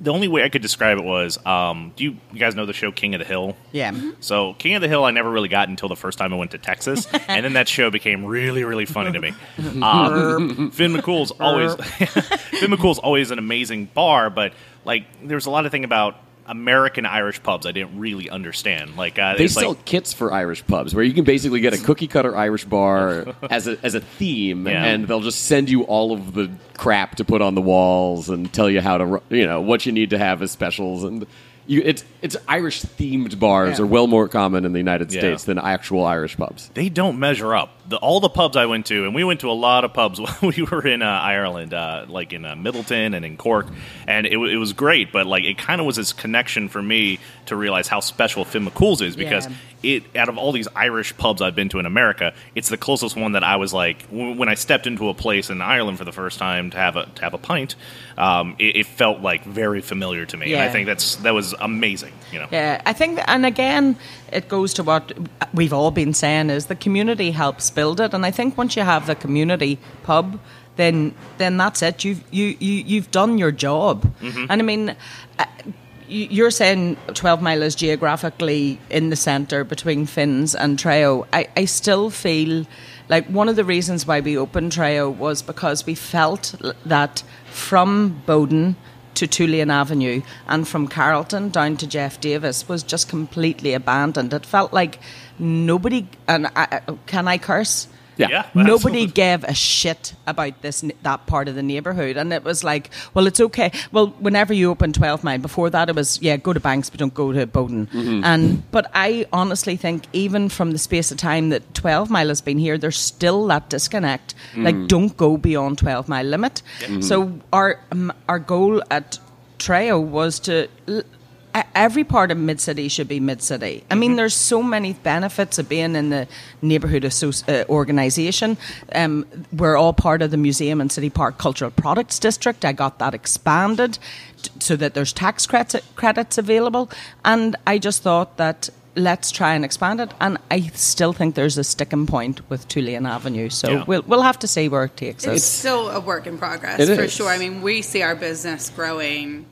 the only way I could describe it was, um, do you, you guys know the show King of the Hill? Yeah. So King of the Hill, I never really got until the first time I went to Texas, and then that show became really, really funny to me. Um, Finn McCool's always Finn McCool's always an amazing bar, but like there's a lot of thing about American Irish pubs I didn't really understand. Like uh, They sell like, kits for Irish pubs where you can basically get a cookie cutter Irish bar as a as a theme, Yeah. and they'll just send you all of the crap to put on the walls and tell you how to you know what you need to have as specials and. You, it's it's Irish themed bars Yeah. are well more common in the United Yeah. States than actual Irish pubs. they don't measure up. The, all the pubs I went to, and we went to a lot of pubs when we were in uh, Ireland, uh, like in uh, Midleton and in Cork, and it, it was great. But like, it kind of was this connection for me to realize how special Finn McCool's is because Yeah. it, out of all these Irish pubs I've been to in America, it's the closest one that I was like w- when I stepped into a place in Ireland for the first time to have a to have a pint. Um, it, it felt like very familiar to me, and I think that's that was amazing. You know, Yeah, I think, and again, it goes to what we've all been saying: is the community helps build it, and I think once you have the community pub, then then that's it. You've you, you you've done your job, Mm-hmm. and I mean. Uh, you- you're saying 12 Mile is geographically in the centre between Finn's and Treo. I, I still feel like one of the reasons why we opened Treo was because we felt that from Bowden to Tulane Avenue and from Carrollton down to Jeff Davis was just completely abandoned. It felt like nobody, and I- can I curse? Yeah. Yeah. Nobody gave a shit about this that part of the neighbourhood, and it was like, well, it's okay. Well, whenever you open Twelve Mile, before that it was yeah, go to Banks, but don't go to Bowden. And but I honestly think even from the space of time that Twelve Mile has been here, there's still that disconnect. Like, don't go beyond Twelve Mile limit. So our um, our goal at Treo was to. l- Every part of Mid City should be Mid City. I mean, there's so many benefits of being in the neighbourhood associ- uh, organisation. Um, we're all part of the Museum and City Park Cultural Products District. I got that expanded t- so that there's tax credits, credits available. And I just thought that let's try and expand it. And I still think there's a sticking point with Tulane Avenue. So Yeah. we'll, we'll have to see where it takes It's us. It's still a work in progress It for is. sure. I mean, we see our business growing.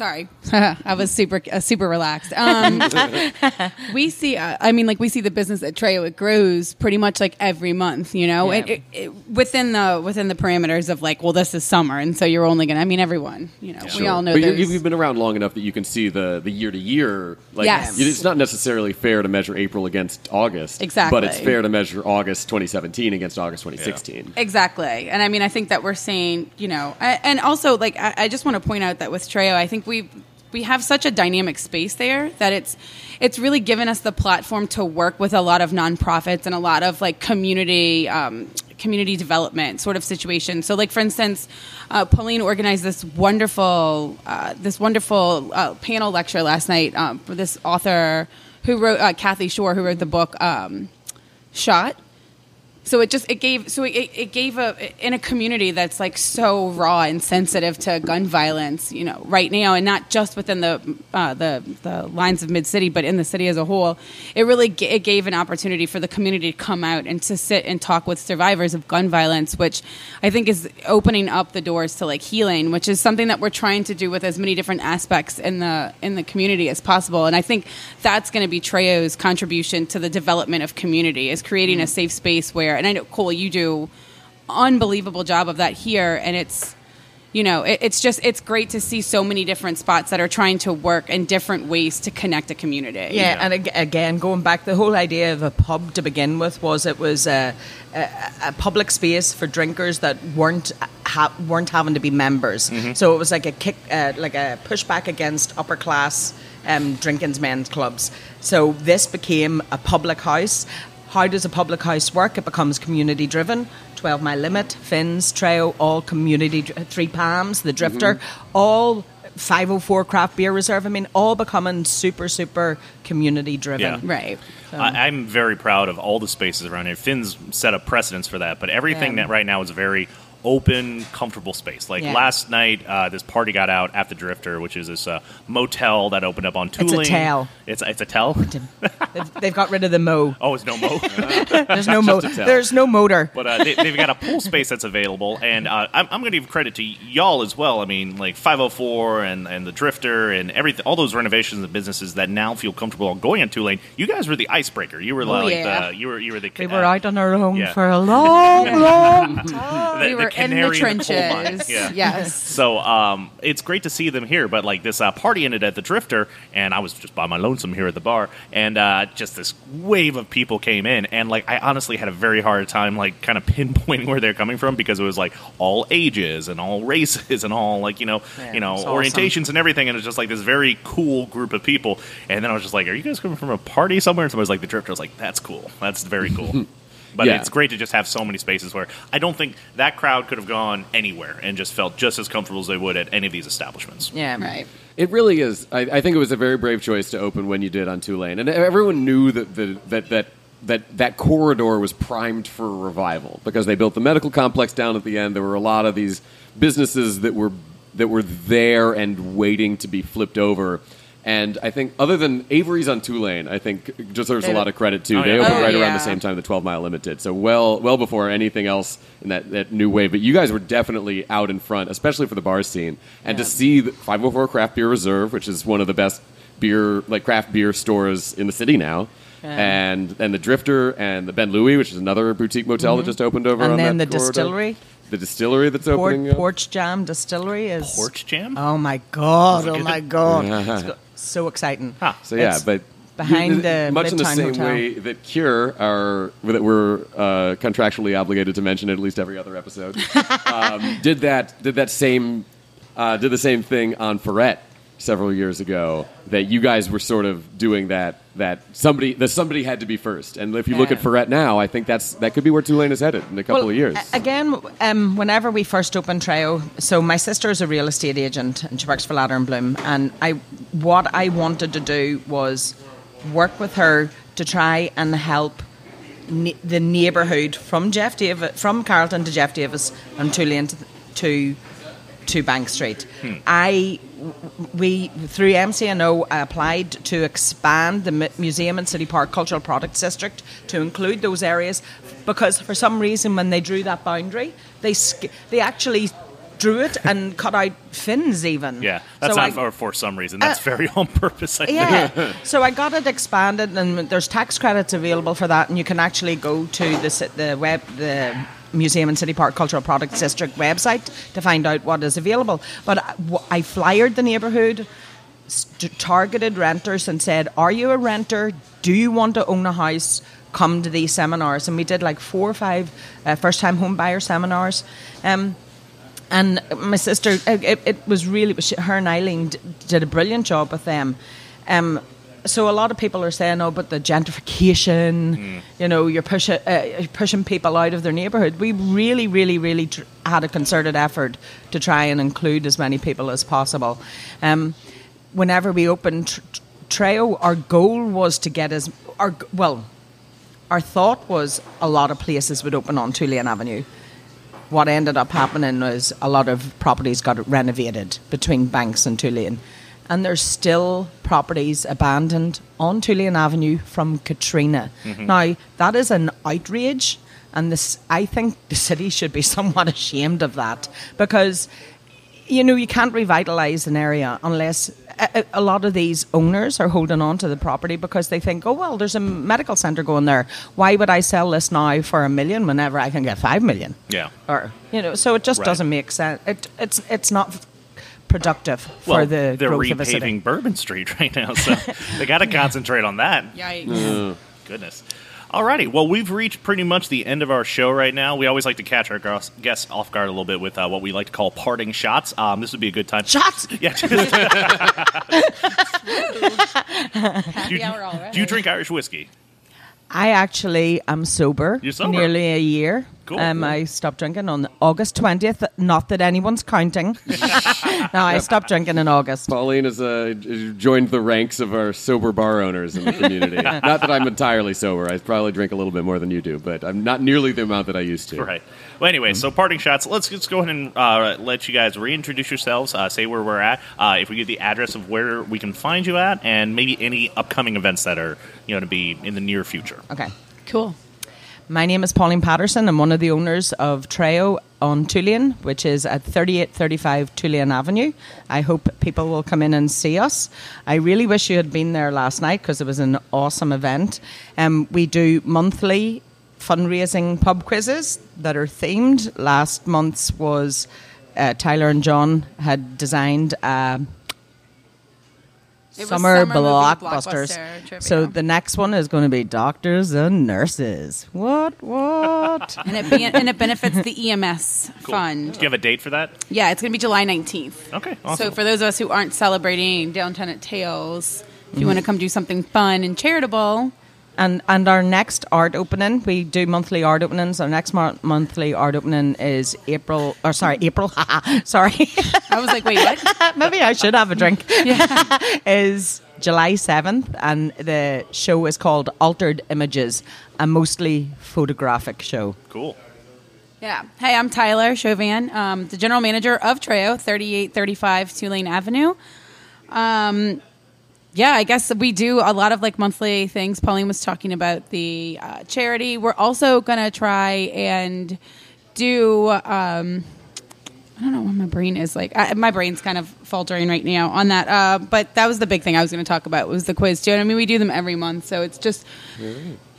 Sorry, I was super uh, super relaxed. Um, we see, uh, I mean, like we see the business at Treo. It grows pretty much like every month, you know, Yeah. it, it, it, within the within the parameters of like, well, this is summer, and so you're only gonna. I mean, everyone, you know, we all know. But you- you've been around long enough that you can see the the year to year. Like, Yes. it's not necessarily fair to measure April against August. Exactly. But it's fair to measure August 2017 against August 2016. Exactly. And I mean, I think that we're seeing, you know, a- and also like I, I just want to point out that with Treo, I think we we have such a dynamic space there that it's it's really given us the platform to work with a lot of nonprofits and a lot of like community um, community development sort of situations. So, like for instance, uh, Pauline organized this wonderful uh, this wonderful uh, panel lecture last night um, for this author who wrote uh, Kathy Shorr, who wrote the book um, Shot so it just it gave so it, it gave a in a community that's like so raw and sensitive to gun violence you know right now and not just within the uh, the the lines of mid city but in the city as a whole it really ga- it gave an opportunity for the community to come out and to sit and talk with survivors of gun violence which i think is opening up the doors to like healing which is something that we're trying to do with as many different aspects in the in the community as possible. And i think that's going to be treo's contribution to the development of community is creating a safe space where and i know cole you do unbelievable job of that here and it's you know, it, it's just it's great to see so many different spots that are trying to work in different ways to connect a community. Yeah, and ag- again, going back, the whole idea of a pub to begin with was it was a, a, a public space for drinkers that weren't ha- weren't having to be members. So it was like a kick, uh, like a pushback against upper class um, drinking's men's clubs. So this became a public house. How does a public house work? It becomes community driven. 12 Mile Limit, Finn's, Treo, all community, Three Palms, The Drifter, mm-hmm. all 504 Craft Beer Reserve. I mean, all becoming super, super community driven. Yeah. right. I, I'm very proud of all the spaces around here. Finn's set up precedence for that, but everything Yeah. that right now is very open, comfortable space. Like Yeah. last night, uh, this party got out at the Drifter, which is this uh, motel that opened up on a Tulane. tell. It's it's a tell. They've, they've got rid of the mo. Oh, it's no mo. There's no mo. A. There's no motor. But uh, they, they've got a pool space that's available, and uh, I'm, I'm going to give credit to y'all as well. I mean, like 504 and, and the Drifter and everything, all those renovations and businesses that now feel comfortable going on Tulane. You guys were the icebreaker. You were like yeah. the you were you were the We uh, were out on our own yeah. for a long, long time. The, we the were in the coal mine. trenches. Yeah. Yes. So um, it's great to see them here, but like this uh, party ended at the Drifter, and I was just by my lonesome here at the bar, and uh, just this wave of people came in, and like I honestly had a very hard time like kind of pinpointing where they're coming from because it was like all ages and all races and all like you know Yeah, you know it's awesome. orientations and everything, and it was just like this very cool group of people, and then I was just like, "Are you guys coming from a party somewhere?" And somebody was like, "The Drifter." I was like, "That's cool. That's very cool." But Yeah. it's great to just have so many spaces where I don't think that crowd could have gone anywhere and just felt just as comfortable as they would at any of these establishments. Yeah. Right. It really is. I, I think it was a very brave choice to open when you did on Tulane, and everyone knew that the, that that that that corridor was primed for a revival because they built the medical complex down at the end. There were a lot of these businesses that were that were there and waiting to be flipped over. And I think, other than Avery's on Tulane, I think deserves a lot of credit too. Oh, they yeah. opened Oh, right around the same time the 12 Mile Limit did, so well well before anything else in that, that new wave. But you guys were definitely out in front, especially for the bar scene, and to Yeah. see the 504 Craft Beer Reserve, which is one of the best beer like craft beer stores in the city now. Yeah. And and the Drifter and the Ben Louis, which is another boutique motel that just opened over Mm-hmm. And on then that the corridor. distillery, the distillery that's Port, opening. up. Porch Jam Distillery is. Porch Jam? Oh my god! Is it Oh good? my god! It's go- so exciting. Huh. So yeah, It's but behind you- the much in the Midtown same Hotel. way that Cure are that we're uh, contractually obligated to mention it at least every other episode. um, did that did that same uh, did the same thing on Freret several years ago. That you guys were sort of doing that that somebody that somebody had to be first. And if you look at Freret now, I think that's that could be where Tulane is headed in a couple Well, of years. Again, um, whenever we first opened Treo, so my sister is a real estate agent and she works for Latter and Blum, and I, what I wanted to do was work with her to try and help ne- the neighbourhood from Jeff Davis, from Carrollton to Jeff Davis and Tulane to, to to Bank Street. I we through MCNO applied to expand the museum and city park cultural products district to include those areas because for some reason when they drew that boundary they they actually drew it and cut out Finn's even. Yeah, that's So not I- for, for some reason. That's Uh, very on purpose. I think. yeah. so I got it expanded, and there's tax credits available for that, and you can actually go to the the web the Museum and City Park Cultural Products District website to find out what is available. But I flyered the neighbourhood, targeted renters, and said, "Are you a renter? Do you want to own a house?" Come to these seminars, and we did like four or five uh, first-time home buyer seminars. Um, and my sister, it, it, was really her and Eileen did a brilliant job with them. Um, so a lot of people are saying, "Oh, but the gentrification, you know, you're pushing uh, you're pushing people out of their neighbourhood." We really, really, really tr- had a concerted effort to try and include as many people as possible. Um, whenever we opened tr- tr- Treo, our goal was to get as our well, our thought was a lot of places would open on Tulane Avenue what ended up happening was a lot of properties got renovated between Banks and Tulane. And there's still properties abandoned on Tulane Avenue from Katrina. Mm-hmm. Now, that is an outrage, and this, I think the city should be somewhat ashamed of that because you know, you can't revitalize an area unless a, a lot of these owners are holding on to the property because they think, oh, well, there's a medical centre going there. Why would I sell this now for a million whenever I can get five million? Yeah. Or, you know, so it just Right. doesn't make sense. It, it's, it's not productive for Well, the they're growth of a city. repaving Bourbon Street right now, so they got to concentrate on that. Yikes. Goodness. Alrighty, well, we've reached pretty much the end of our show right now. We always like to catch our guests off guard a little bit with uh, what we like to call parting shots. Um, this would be a good time. Shots! Yeah. Happy you, hour already. do you drink Irish whiskey? I actually am sober. You're sober? Nearly a year. Cool. Um, I stopped drinking on August 20th. Not that anyone's counting. no, I stopped drinking in August. Pauline has uh, joined the ranks of our sober bar owners in the community. not that I'm entirely sober. I probably drink a little bit more than you do, but I'm not nearly the amount that I used to. Right. Well, anyway, so parting shots. Let's just go ahead and uh, let you guys reintroduce yourselves, uh, say where we're at, uh, if we get the address of where we can find you at, and maybe any upcoming events that are you know to be in the near future. Okay. Cool. My name is Pauline Patterson. I'm one of the owners of Treo on Tulane, which is at 3835 Tulane Avenue. I hope people will come in and see us. I really wish you had been there last night because it was an awesome event. Um, we do monthly fundraising pub quizzes that are themed. Last month's was uh, Tyler and John had designed a summer, summer blockbusters. blockbuster. So the next one is going to be doctors and nurses. What? What? and it be- and it benefits the EMS Cool. fund. Do you have a date for that? Yeah, it's going to be July 19th. Okay, awesome. So for those of us who aren't celebrating downtown at Tales, if Mm-hmm. you want to come do something fun and charitable, and and our next art opening, we do monthly art openings. Our next mar- monthly art opening is April. Or sorry, April. sorry, I was like, wait, what? maybe I should have a drink. Yeah. Is July seventh, and the show is called Altered Images, a mostly photographic show. Cool. Yeah. Hey, I'm Tyler Chauvin, um, the general manager of Treo, 3835 Tulane Avenue. Um, yeah, I guess we do a lot of like monthly things. Pauline was talking about the uh, charity. We're also to try and do. Um, I don't know what my brain is like. I, my brain's kind of faltering right now on that. Uh, but that was the big thing I was going to talk about was the quiz too. I mean, we do them every month, so it's just.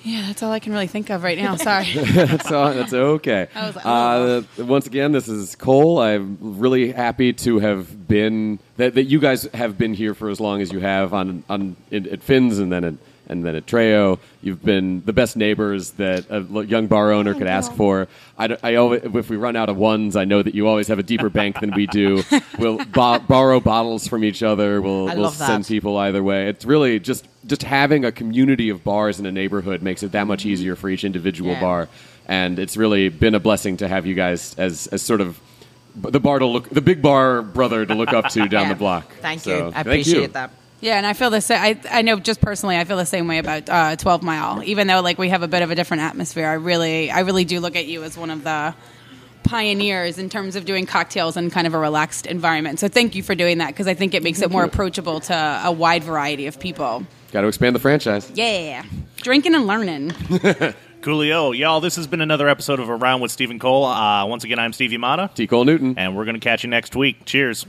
Yeah, that's all I can really think of right now. Sorry. that's, all, that's okay. Was uh, once again, this is Cole. I'm really happy to have been that, that you guys have been here for as long as you have on on at Finn's and then at and then at Treo. You've been the best neighbors that a young bar owner could ask for. I, I always, if we run out of ones, I know that you always have a deeper bank than we do. We'll bo- borrow bottles from each other. We'll, I we'll love that. send people either way. It's really just just having a community of bars in a neighborhood makes it that much easier for each individual Yeah. bar, and it's really been a blessing to have you guys as as sort of the bar to look the big bar brother to look up to down Yeah. the block. Thank So, you. I appreciate you. that. Yeah, and I feel the same. I, I know just personally, I feel the same way about uh, Twelve Mile. Even though like we have a bit of a different atmosphere, I really, I really do look at you as one of the pioneers in terms of doing cocktails in kind of a relaxed environment. So thank you for doing that because I think it makes it more approachable to a wide variety of people. Got to expand the franchise. Yeah, drinking and learning. Coolio. Y'all, this has been another episode of A Round with Steve and Cole. Uh, once again, I'm Stevie Mata, T. Cole Newton. and we're going to catch you next week. Cheers.